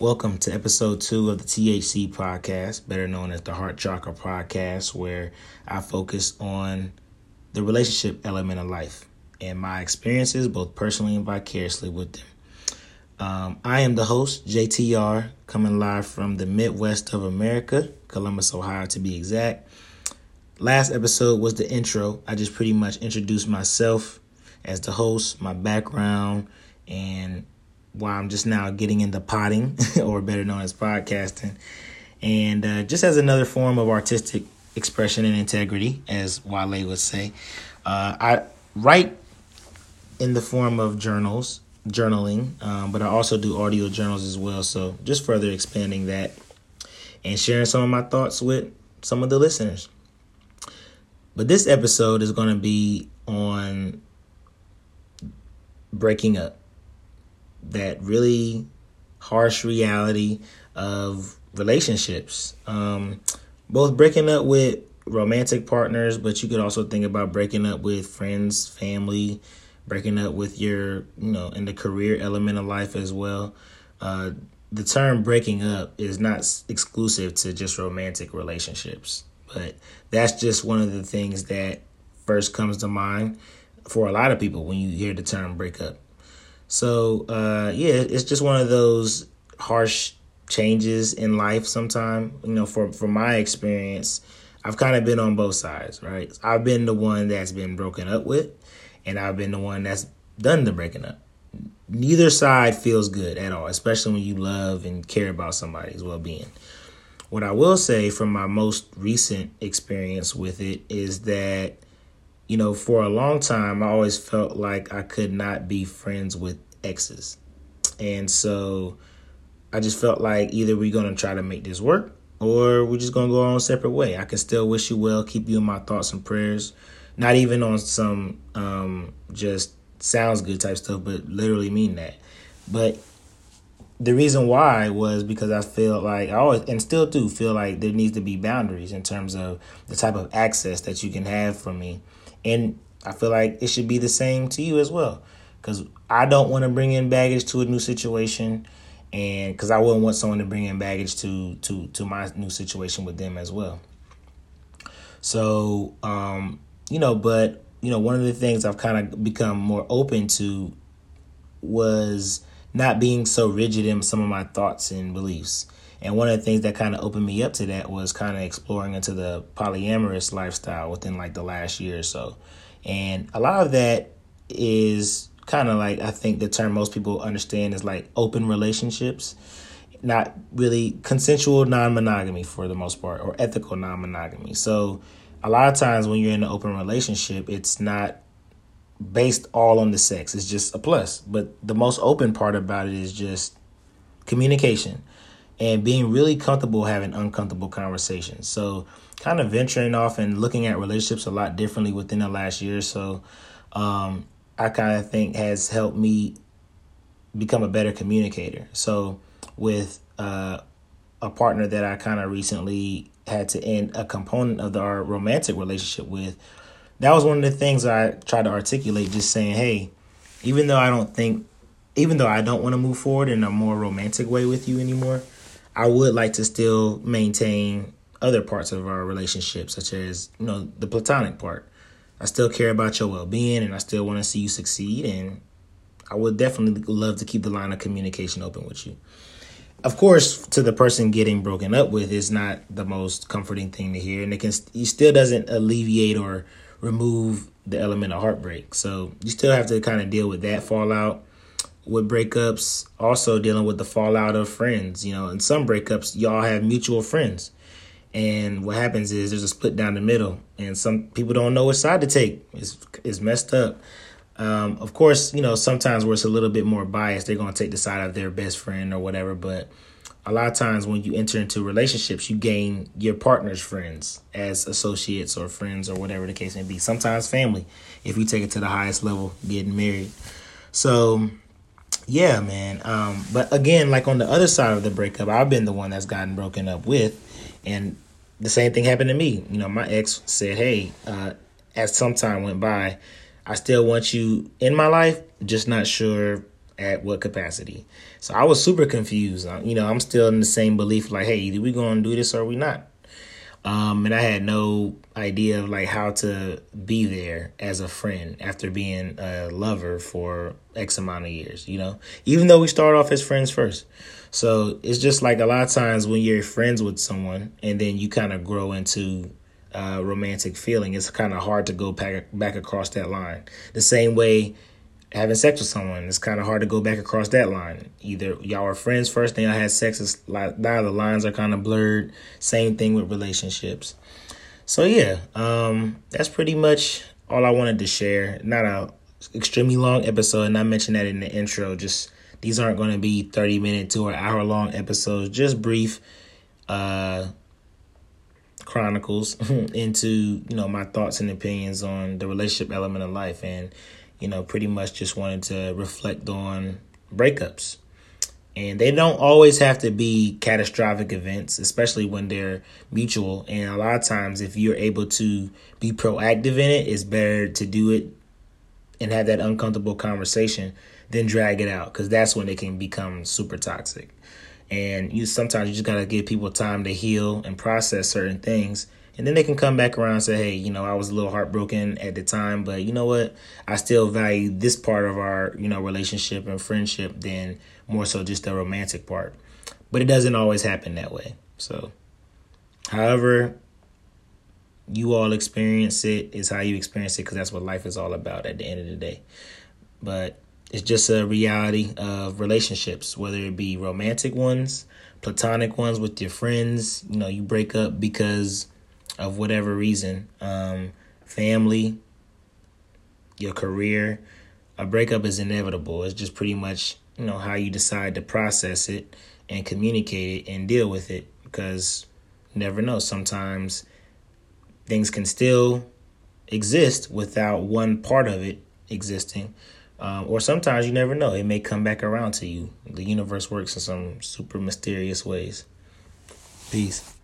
Welcome to episode two of the THC podcast, better known as the Heart Chakra podcast, where I focus on the relationship element of life and my experiences, both personally and vicariously, with them. Um, I am the host, JTR, coming live from the Midwest of America, Columbus, Ohio, to be exact. Last episode was the intro. I just pretty much introduced myself as the host, my background, and why I'm just now getting into potting, or better known as podcasting, and uh, just as another form of artistic expression and integrity, as Wale would say. Uh, I write in the form of journals, journaling, um, but I also do audio journals as well. So just further expanding that and sharing some of my thoughts with some of the listeners. But this episode is going to be on breaking up that really harsh reality of relationships. Um, both breaking up with romantic partners, but you could also think about breaking up with friends, family, breaking up with your, you know, in the career element of life as well. Uh, the term breaking up is not exclusive to just romantic relationships, but that's just one of the things that first comes to mind for a lot of people when you hear the term breakup. So uh, yeah, it's just one of those harsh changes in life. Sometime you know, for from my experience, I've kind of been on both sides. Right, I've been the one that's been broken up with, and I've been the one that's done the breaking up. Neither side feels good at all, especially when you love and care about somebody's well being. What I will say from my most recent experience with it is that you know, for a long time, I always felt like I could not be friends with exes. And so I just felt like either we're going to try to make this work or we're just going to go our own separate way. I can still wish you well, keep you in my thoughts and prayers. Not even on some um, just sounds good type stuff, but literally mean that. But the reason why was because I feel like I always and still do feel like there needs to be boundaries in terms of the type of access that you can have for me and I feel like it should be the same to you as well. Because I don't want to bring in baggage to a new situation. And because I wouldn't want someone to bring in baggage to to to my new situation with them as well. So, um, you know, but you know, one of the things I've kind of become more open to was not being so rigid in some of my thoughts and beliefs. And one of the things that kind of opened me up to that was kind of exploring into the polyamorous lifestyle within like the last year or so. And a lot of that is kind of like I think the term most people understand is like open relationships, not really consensual non monogamy for the most part, or ethical non monogamy. So a lot of times when you're in an open relationship, it's not based all on the sex. It's just a plus. But the most open part about it is just communication and being really comfortable having uncomfortable conversations. So, kind of venturing off and looking at relationships a lot differently within the last year so, um, I kind of think has helped me become a better communicator. So, with uh, a partner that I kind of recently had to end a component of the, our romantic relationship with, that was one of the things I tried to articulate, just saying, hey, even though I don't think, even though I don't want to move forward in a more romantic way with you anymore, I would like to still maintain other parts of our relationship, such as, you know, the platonic part. I still care about your well being and I still want to see you succeed. And I would definitely love to keep the line of communication open with you. Of course, to the person getting broken up with is not the most comforting thing to hear, and it can it still doesn't alleviate or remove the element of heartbreak. So you still have to kind of deal with that fallout with breakups, also dealing with the fallout of friends. You know, in some breakups, y'all have mutual friends. And what happens is there's a split down the middle, and some people don't know which side to take. It's, it's messed up. Um, of course, you know, sometimes where it's a little bit more biased, they're going to take the side of their best friend or whatever. But a lot of times when you enter into relationships, you gain your partner's friends as associates or friends or whatever the case may be. Sometimes family, if you take it to the highest level, getting married. So yeah, man. Um, but again, like on the other side of the breakup, I've been the one that's gotten broken up with, and the same thing happened to me. You know, my ex said, "Hey, uh, as some time went by, I still want you in my life, just not sure at what capacity? So I was super confused. You know, I'm still in the same belief like, hey, either we to do this or we not. Um, and I had no idea of like how to be there as a friend after being a lover for X amount of years, you know, even though we start off as friends first. So it's just like a lot of times when you're friends with someone and then you kind of grow into uh, romantic feeling, it's kind of hard to go back back across that line. The same way having sex with someone, it's kind of hard to go back across that line. Either y'all are friends first, then y'all had sex. It's like now the lines are kind of blurred. Same thing with relationships. So yeah, um, that's pretty much all I wanted to share. Not a extremely long episode, and I mentioned that in the intro. Just these aren't going to be thirty minute to an hour long episodes. Just brief. Uh, chronicles into you know my thoughts and opinions on the relationship element of life and you know pretty much just wanted to reflect on breakups. And they don't always have to be catastrophic events especially when they're mutual. And a lot of times if you're able to be proactive in it it's better to do it and have that uncomfortable conversation than drag it out because that's when it can become super toxic. And you sometimes you just gotta give people time to heal and process certain things and then they can come back around and say hey you know i was a little heartbroken at the time but you know what? I still value this part of our you know relationship and friendship than more so just the romantic part. But it doesn't always happen that way. So however you all experience it is how you experience it because that's what life is all about at the end of the day. But it's just a reality of relationships, whether it be romantic ones, platonic ones with your friends. You know, you break up because of whatever reason, um, family, your career. A breakup is inevitable. It's just pretty much you know how you decide to process it and communicate it and deal with it because never know. Sometimes things can still exist without one part of it existing um, or sometimes you never know. It may come back around to you. The universe works in some super mysterious ways. Peace.